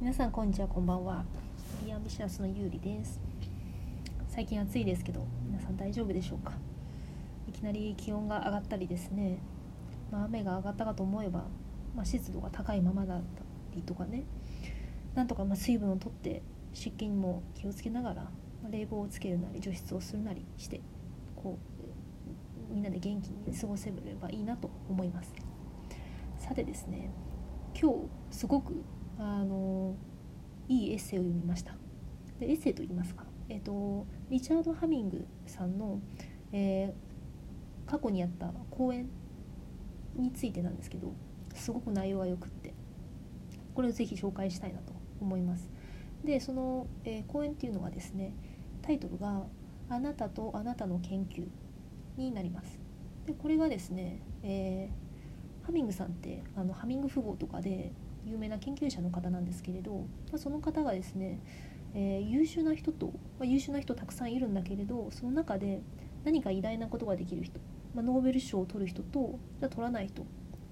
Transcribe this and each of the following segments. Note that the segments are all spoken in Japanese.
皆さんこんにちはこんばんは。ビアンビシャスのゆうりです。最近暑いですけど皆さん大丈夫でしょうか？いきなり気温が上がったりですね、まあ、雨が上がったかと思えば、まあ、湿度が高いままだったりとかね。なんとかま水分をとって湿気にも気をつけながら、まあ、冷房をつけるなり除湿をするなりしてこうみんなで元気に過ごせればいいなと思います。さてですね今日すごくあのいいエッセイを読みました。でエッセイと言いますか、えーと、リチャード・ハミングさんの、えー、過去にあった講演についてなんですけどすごく内容がよくってこれをぜひ紹介したいなと思います。でその、えー、講演っていうのがですねタイトルが「あなたとあなたの研究」になります。でこれがですね、えー、ハミングさんってあのハミング富豪とかで有名な研究者の方なんですけれど、その方がですね、えー、優秀な人と、まあ、優秀な人たくさんいるんだけれどその中で何か偉大なことができる人、まあ、ノーベル賞を取る人とじゃ取らない人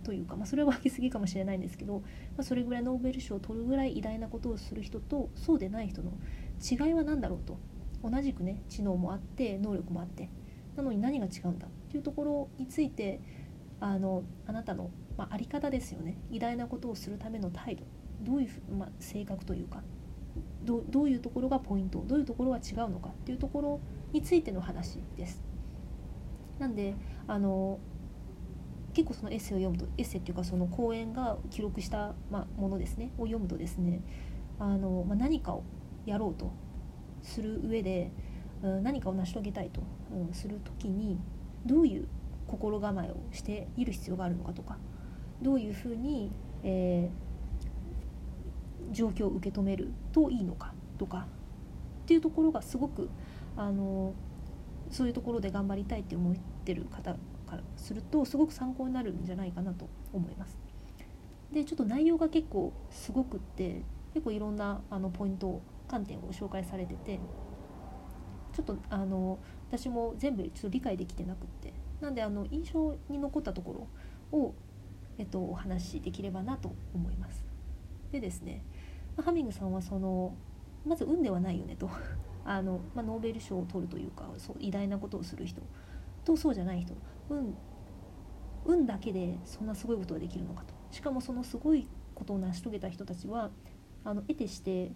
というか、まあ、それは分けすぎかもしれないんですけど、まあ、それぐらいノーベル賞を取るぐらい偉大なことをする人とそうでない人の違いは何だろうと。同じくね知能もあって能力もあって。なのに何が違うんだっていうところについてあのあなたのまあ、あり方ですよね。偉大なことをするための態度。どういう、まあ、性格というか。どどういうところがポイント。どういうところが違うのか。っていうところについての話です。なんであの結構そのエッセイを読むとエッセイっていうかその講演が記録した、まあ、ものですね。を読むとですねあの、まあ、何かをやろうとする上で、うん、何かを成し遂げたいと、うん、する時にどういう心構えをしている必要があるのかとかどういうふうに、えー、状況を受け止めるといいのかとかっていうところがすごくあのそういうところで頑張りたいって思ってる方からするとすごく参考になるんじゃないかなと思います。でちょっと内容が結構すごくって結構いろんなあのポイント観点を紹介されててちょっとあの私も全部ちょっと理解できてなくってなんであの印象に残ったところをえっと、お話しできればなと思います。でですねハミングさんはそのまず運ではないよねと。あの、まあ、ノーベル賞を取るというかそう偉大なことをする人。とそうじゃない人。運運だけでそんなすごいことができるのかと。しかもそのすごいことを成し遂げた人たちはあの得てして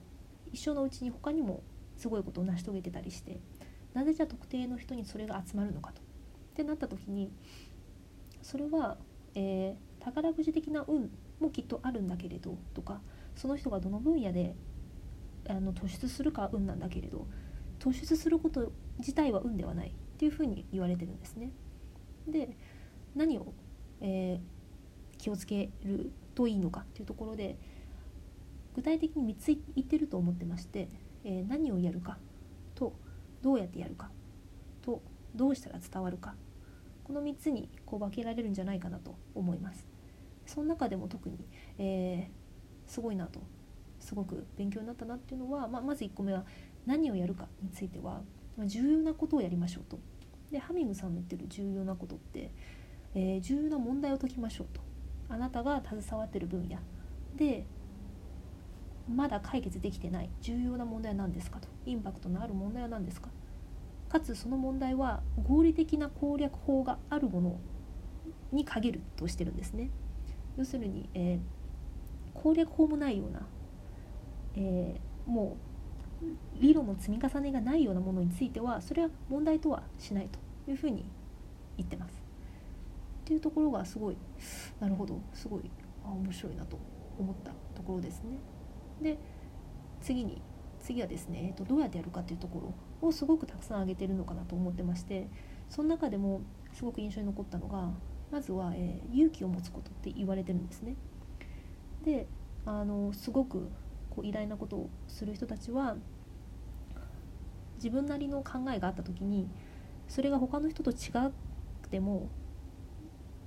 一生のうちに他にもすごいことを成し遂げてたりしてなぜじゃあ特定の人にそれが集まるのかと。ってなった時にそれは、えー宝くじ的な運もきっとあるんだけれどとかその人がどの分野であの突出するか運なんだけれど突出すること自体は運ではないっていうふうに言われてるんですね。で何を、えー、気をつけるといいのかっていうところで具体的に3つ言ってると思ってまして、えー、何をやるかとどうやってやるかとどうしたら伝わるかこの3つにこう分けられるんじゃないかなと思います。その中でも特に、えー、すごいなとすごく勉強になったなっていうのは、まあ、まず1個目は何をやるかについてはま重要なことをやりましょうと。でハミングさんの言ってる重要なことって、えー、重要な問題を解きましょうと。あなたが携わってる分野でまだ解決できてない重要な問題は何ですかとインパクトのある問題は何ですかかつその問題は合理的な攻略法があるものに限るとしてるんですね。要するに、えー、攻略法もないような、えー、もう理論の積み重ねがないようなものについてはそれは問題とはしないというふうに言ってます。っていうところがすごいなるほどすごいあ面白いなと思ったところですね。で次に次はですね、えーと、どうやってやるかっていうところをすごくたくさん挙げてるのかなと思ってましてその中でもすごく印象に残ったのがまずは、えー、勇気を持つことって言われてるんですね。であのすごくこう偉大なことをする人たちは自分なりの考えがあった時にそれが他の人と違くても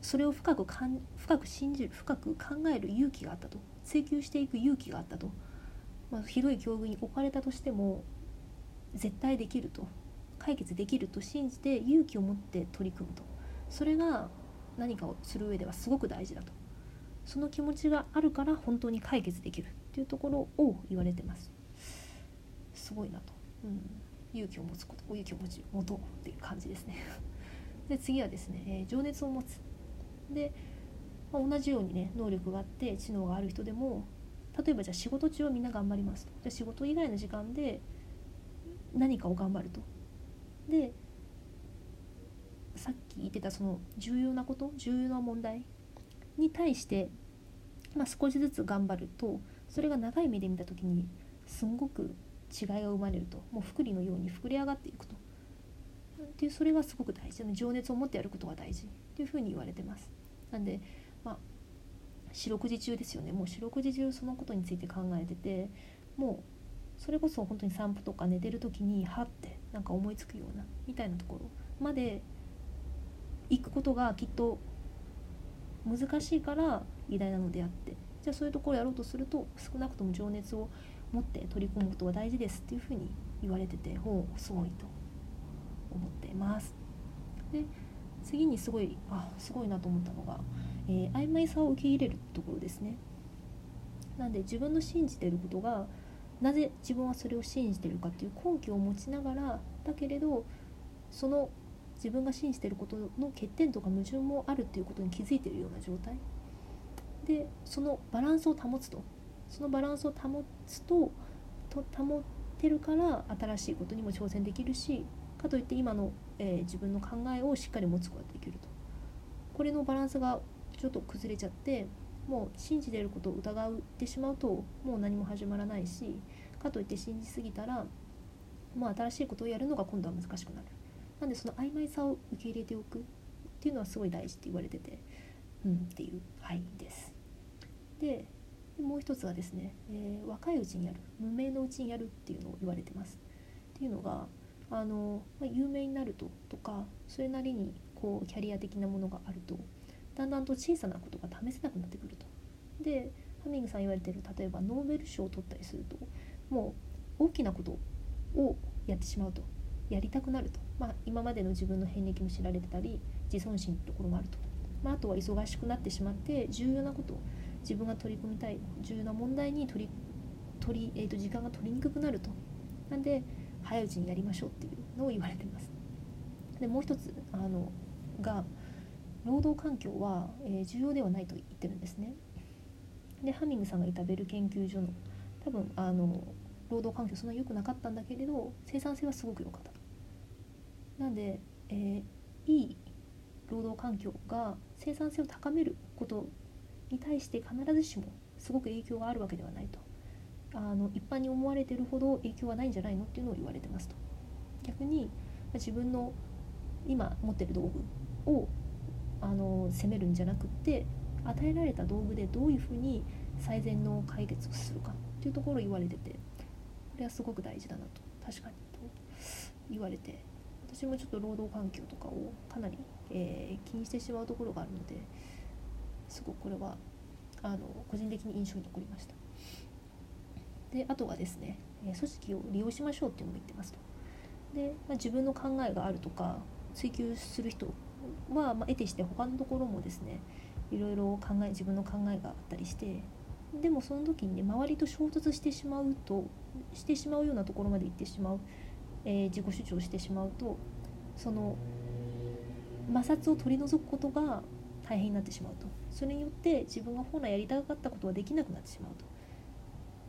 それを深くかん深く信じる深く考える勇気があったと追求していく勇気があったとまあ、ひどい境遇に置かれたとしても絶対できると。解決できると信じて勇気を持って取り組むと。それが何かをする上ではすごく大事だと。その気持ちがあるから本当に解決できるっていうところを言われてます。すごいなと、うん、勇気を持つこと。勇気を持ち持とうっていう感じですね。で次はですね、えー、情熱を持つ。で、まあ、同じようにね能力があって知能がある人でも例えばじゃあ仕事中はみんな頑張りますと。じゃあ仕事以外の時間で何かを頑張ると。でさっき言ってたその重要なこと重要な問題に対して、まあ、少しずつ頑張るとそれが長い目で見た時にすんごく違いが生まれると。もう福利のように膨れ上がっていくと。っていうそれがすごく大事。情熱を持ってやることが大事。っていうふうに言われてます。なんでまあ四六時中ですよね。もう四六時中そのことについて考えててもうそれこそ本当に散歩とか寝てる時にはってなんか思いつくようなみたいなところまで行くことがきっと難しいから偉大なのであってじゃあそういうところをやろうとすると少なくとも情熱を持って取り組むことが大事ですっていうふうに言われててほうすごいと思っています。で次にすごいあすごいなと思ったのが、えー、曖昧さを受け入れるところですね。なんで自分の信じてることがなぜ自分はそれを信じてるかっていう根拠を持ちながらだけれどその自分が信じてることの欠点とか矛盾もあるっていうことに気づいてるような状態。でそのバランスを保つと。そのバランスを保つとと保ってるから新しいことにも挑戦できるしかといって今の、えー、自分の考えをしっかり持つことができると。これのバランスがちょっと崩れちゃってもう信じてることを疑ってしまうともう何も始まらないしかといって信じすぎたらもう新しいことをやるのが今度は難しくなる。なんでその曖昧さを受け入れておくっていうのはすごい大事って言われててうんっていう範囲です。でもう一つはですね、えー、若いうちにやる無名のうちにやるっていうのを言われてます。っていうのがあの、まあ、有名になるととかそれなりにこうキャリア的なものがあるとだんだんと小さなことが試せなくなってくると。でハミングさん言われてる例えばノーベル賞を取ったりするともう大きなことをやってしまうと。やりたくなると、まあ、今までの自分の遍歴も知られてたり自尊心のところもあると、まあ、あとは忙しくなってしまって重要なこと自分が取り組みたい重要な問題に取り取り、えー、と時間が取りにくくなると。なんで早いうちにやりましょうっていうのを言われてます。でもう一つあのが労働環境は、えー、重要ではないと言ってるんですね。でハミングさんがいたベル研究所の多分あの労働環境そんな良くなかったんだけれど生産性はすごく良かった。となんで、えー、いい労働環境が生産性を高めることに対して必ずしもすごく影響があるわけではないと。あの一般に思われてるほど影響はないんじゃないのっていうのを言われてますと。逆に自分の今持ってる道具をあの責めるんじゃなくって与えられた道具でどういうふうに最善の解決をするかっていうところを言われててこれはすごく大事だなと確かにと言われて私もちょっと労働環境とかをかなり、えー、気にしてしまうところがあるのですごくこれはあの個人的に印象に残りました。であとはですね組織を利用しましょうっていうのも言ってますと。で、まあ、自分の考えがあるとか追求する人は、まあ、得てして他のところもですねいろいろ考え自分の考えがあったりしてでもその時にね周りと衝突してしまうとしてしまうようなところまで行ってしまう、えー、自己主張してしまうとその摩擦を取り除くことが大変になってしまうと。それによって自分が本来やりたかったことはできなくなってしまうと。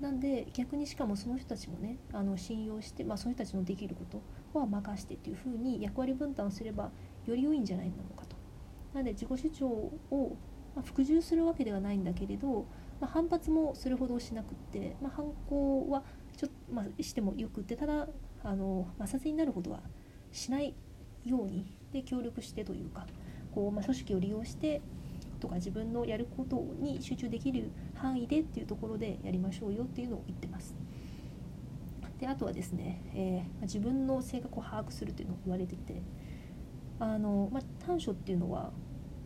なんで逆にしかもその人たちもねあの信用して、まあ、その人たちのできることは任してっていうふうに役割分担をすればより良いんじゃないのかと。なんで自己主張を、まあ、服従するわけではないんだけれど、まあ、反発もそれほどしなくって、まあ、反抗はちょっと、まあ、してもよくってただあの摩擦になるほどはしないようにで協力してというかこう、まあ、組織を利用してとか自分のやることに集中できる範囲でっていうところでやりましょうよっていうのを言ってます。であとはですね、えー、自分の性格を把握するというのを言われててあの、まあ、短所っていうのは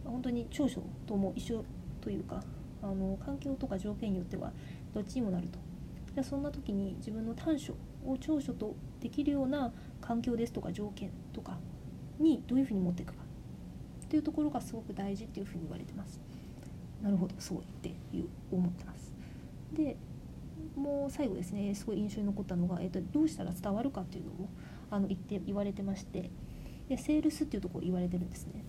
本当に長所とも一緒というかあの環境とか条件によってはどっちにもなるとじゃそんな時に自分の短所を長所とできるような環境ですとか条件とかにどういうふうに持っていくかっていうところがすごく大事っていうふうに言われてます。なるほどすごいっていう思ってます。でもう最後ですねすごい印象に残ったのが、えーと、どうしたら伝わるかっていうのもあの言って言われてまして。でセールスっていうところ言われてるんですね。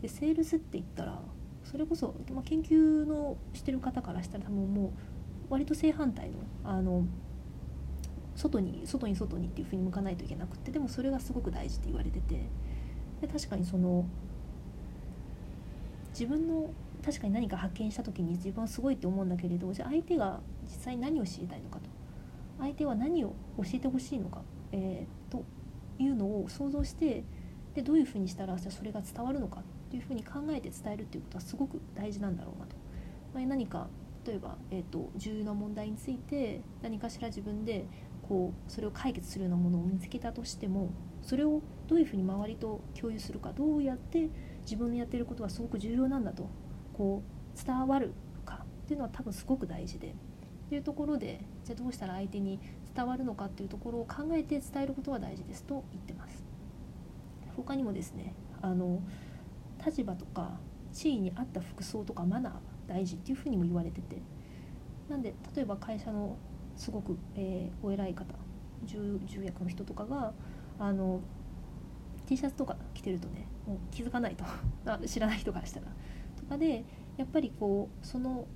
でセールスって言ったらそれこそ、まあ、研究のしてる方からしたら多分もう割と正反対のあの外に外に外にっていうふうに向かないといけなくてでもそれがすごく大事って言われてて。で確かにその自分の確かに何か発見した時に自分はすごいって思うんだけれどじゃあ相手が実際何を知りたいのかと。相手は何を教えてほしいのか、えー、というのを想像してでどういうふうにしたらじゃそれが伝わるのか。っていうふうに考えて伝えるっていうことはすごく大事なんだろうなと。まあ、何か例えば、えーと、重要な問題について何かしら自分でこうそれを解決するようなものを見つけたとしてもそれをどういうふうに周りと共有するかどうやって自分のやってることはすごく重要なんだとこう伝わるかっていうのは多分すごく大事でっていうところでじゃあどうしたら相手に伝わるのかっていうところを考えて伝えることは大事ですと言ってます。他にもですねあの立場とか地位に合った服装とかマナーが大事っていうふうにも言われててなんで例えば会社のすごく、えー、お偉い方重重役の人とかがあの T シャツとか着てるとねもう気づかないと。知らない人からしたら。とかでやっぱりこうその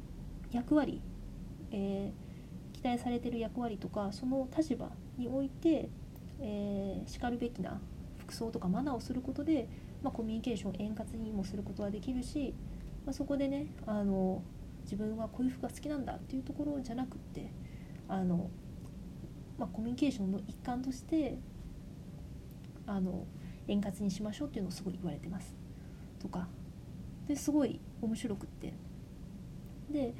役割、えー、期待されてる役割とかその立場において、えー、しかるべきな服装とかマナーをすることで、まあ、コミュニケーションを円滑にもすることができるし、まあ、そこでねあの自分はこういう服が好きなんだっていうところじゃなくってあの、まあ、コミュニケーションの一環としてあの円滑にしましょうっていうのをすごい言われてます。とか。ですごい面白くって。で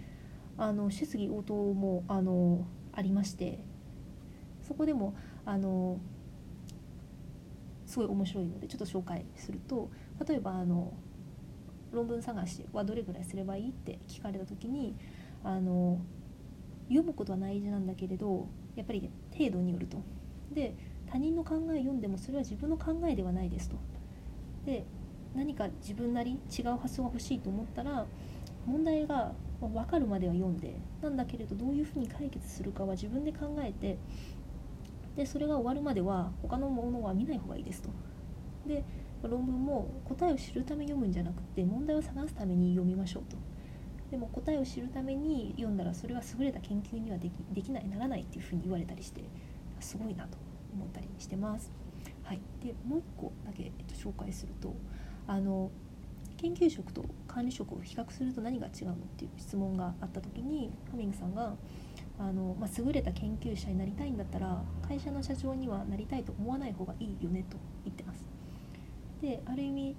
あの質疑応答もあのありまして。そこでもあのすごい面白いのでちょっと紹介すると例えばあの論文探しはどれぐらいすればいいって聞かれた時にあの読むことは大事なんだけれどやっぱり程度によると。で他人の考え読んでもそれは自分の考えではないですと。で何か自分なり違う発想が欲しいと思ったら問題が分かるまでは読んでなんだけれどどういうふうに解決するかは自分で考えてでそれが終わるまでは他のものは見ない方がいいですと。で論文も答えを知るために読むんじゃなくて問題を探すために読みましょうと。でも答えを知るために読んだらそれは優れた研究にはできできないならないっていうふうに言われたりしてすごいなと思ったりしてます。はい、でもう一個だけ、えっと、紹介するとあの研究職と管理職を比較すると何が違うのっていう質問があった時にハミングさんがあの、まあ、優れた研究者になりたいんだったら会社の社長にはなりたいと思わない方がいいよねと言ってます。である意味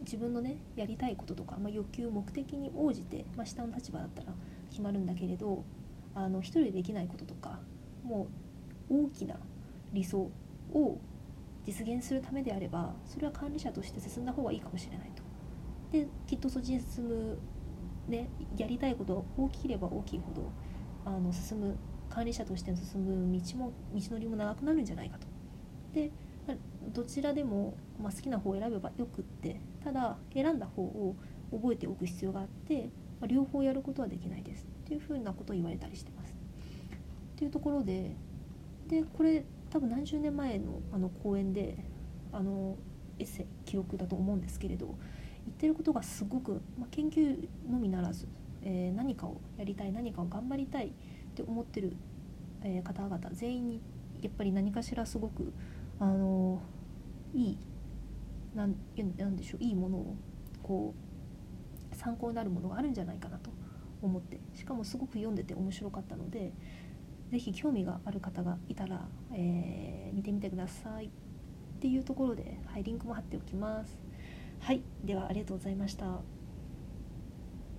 自分のねやりたいこととか、まあ、欲求目的に応じて、まあ、下の立場だったら決まるんだけれどあの一人でできないこととかもう大きな理想を実現するためであればそれは管理者として進んだ方がいいかもしれないと。できっとそっちに進む、ね、やりたいことが大きければ大きいほどあの進む管理者としての進む道も道のりも長くなるんじゃないかと。でどちらでも、まあ、好きな方を選べばよくってただ選んだ方を覚えておく必要があって、まあ、両方やることはできないですっていうふうなことを言われたりしてます。っていうところででこれ多分何十年前のあの講演であのエッセイ記録だと思うんですけれど言ってることがすごく、まあ、研究のみならずえー、何かをやりたい何かを頑張りたいって思ってる、えー、方々全員にやっぱり何かしらすごく、あの、いいなんなんでしょういいものをこう参考になるものがあるんじゃないかなと思ってしかもすごく読んでて面白かったので是非興味がある方がいたら、えー、見てみてくださいっていうところで、はい、リンクも貼っておきます。はい、ではありがとうございました。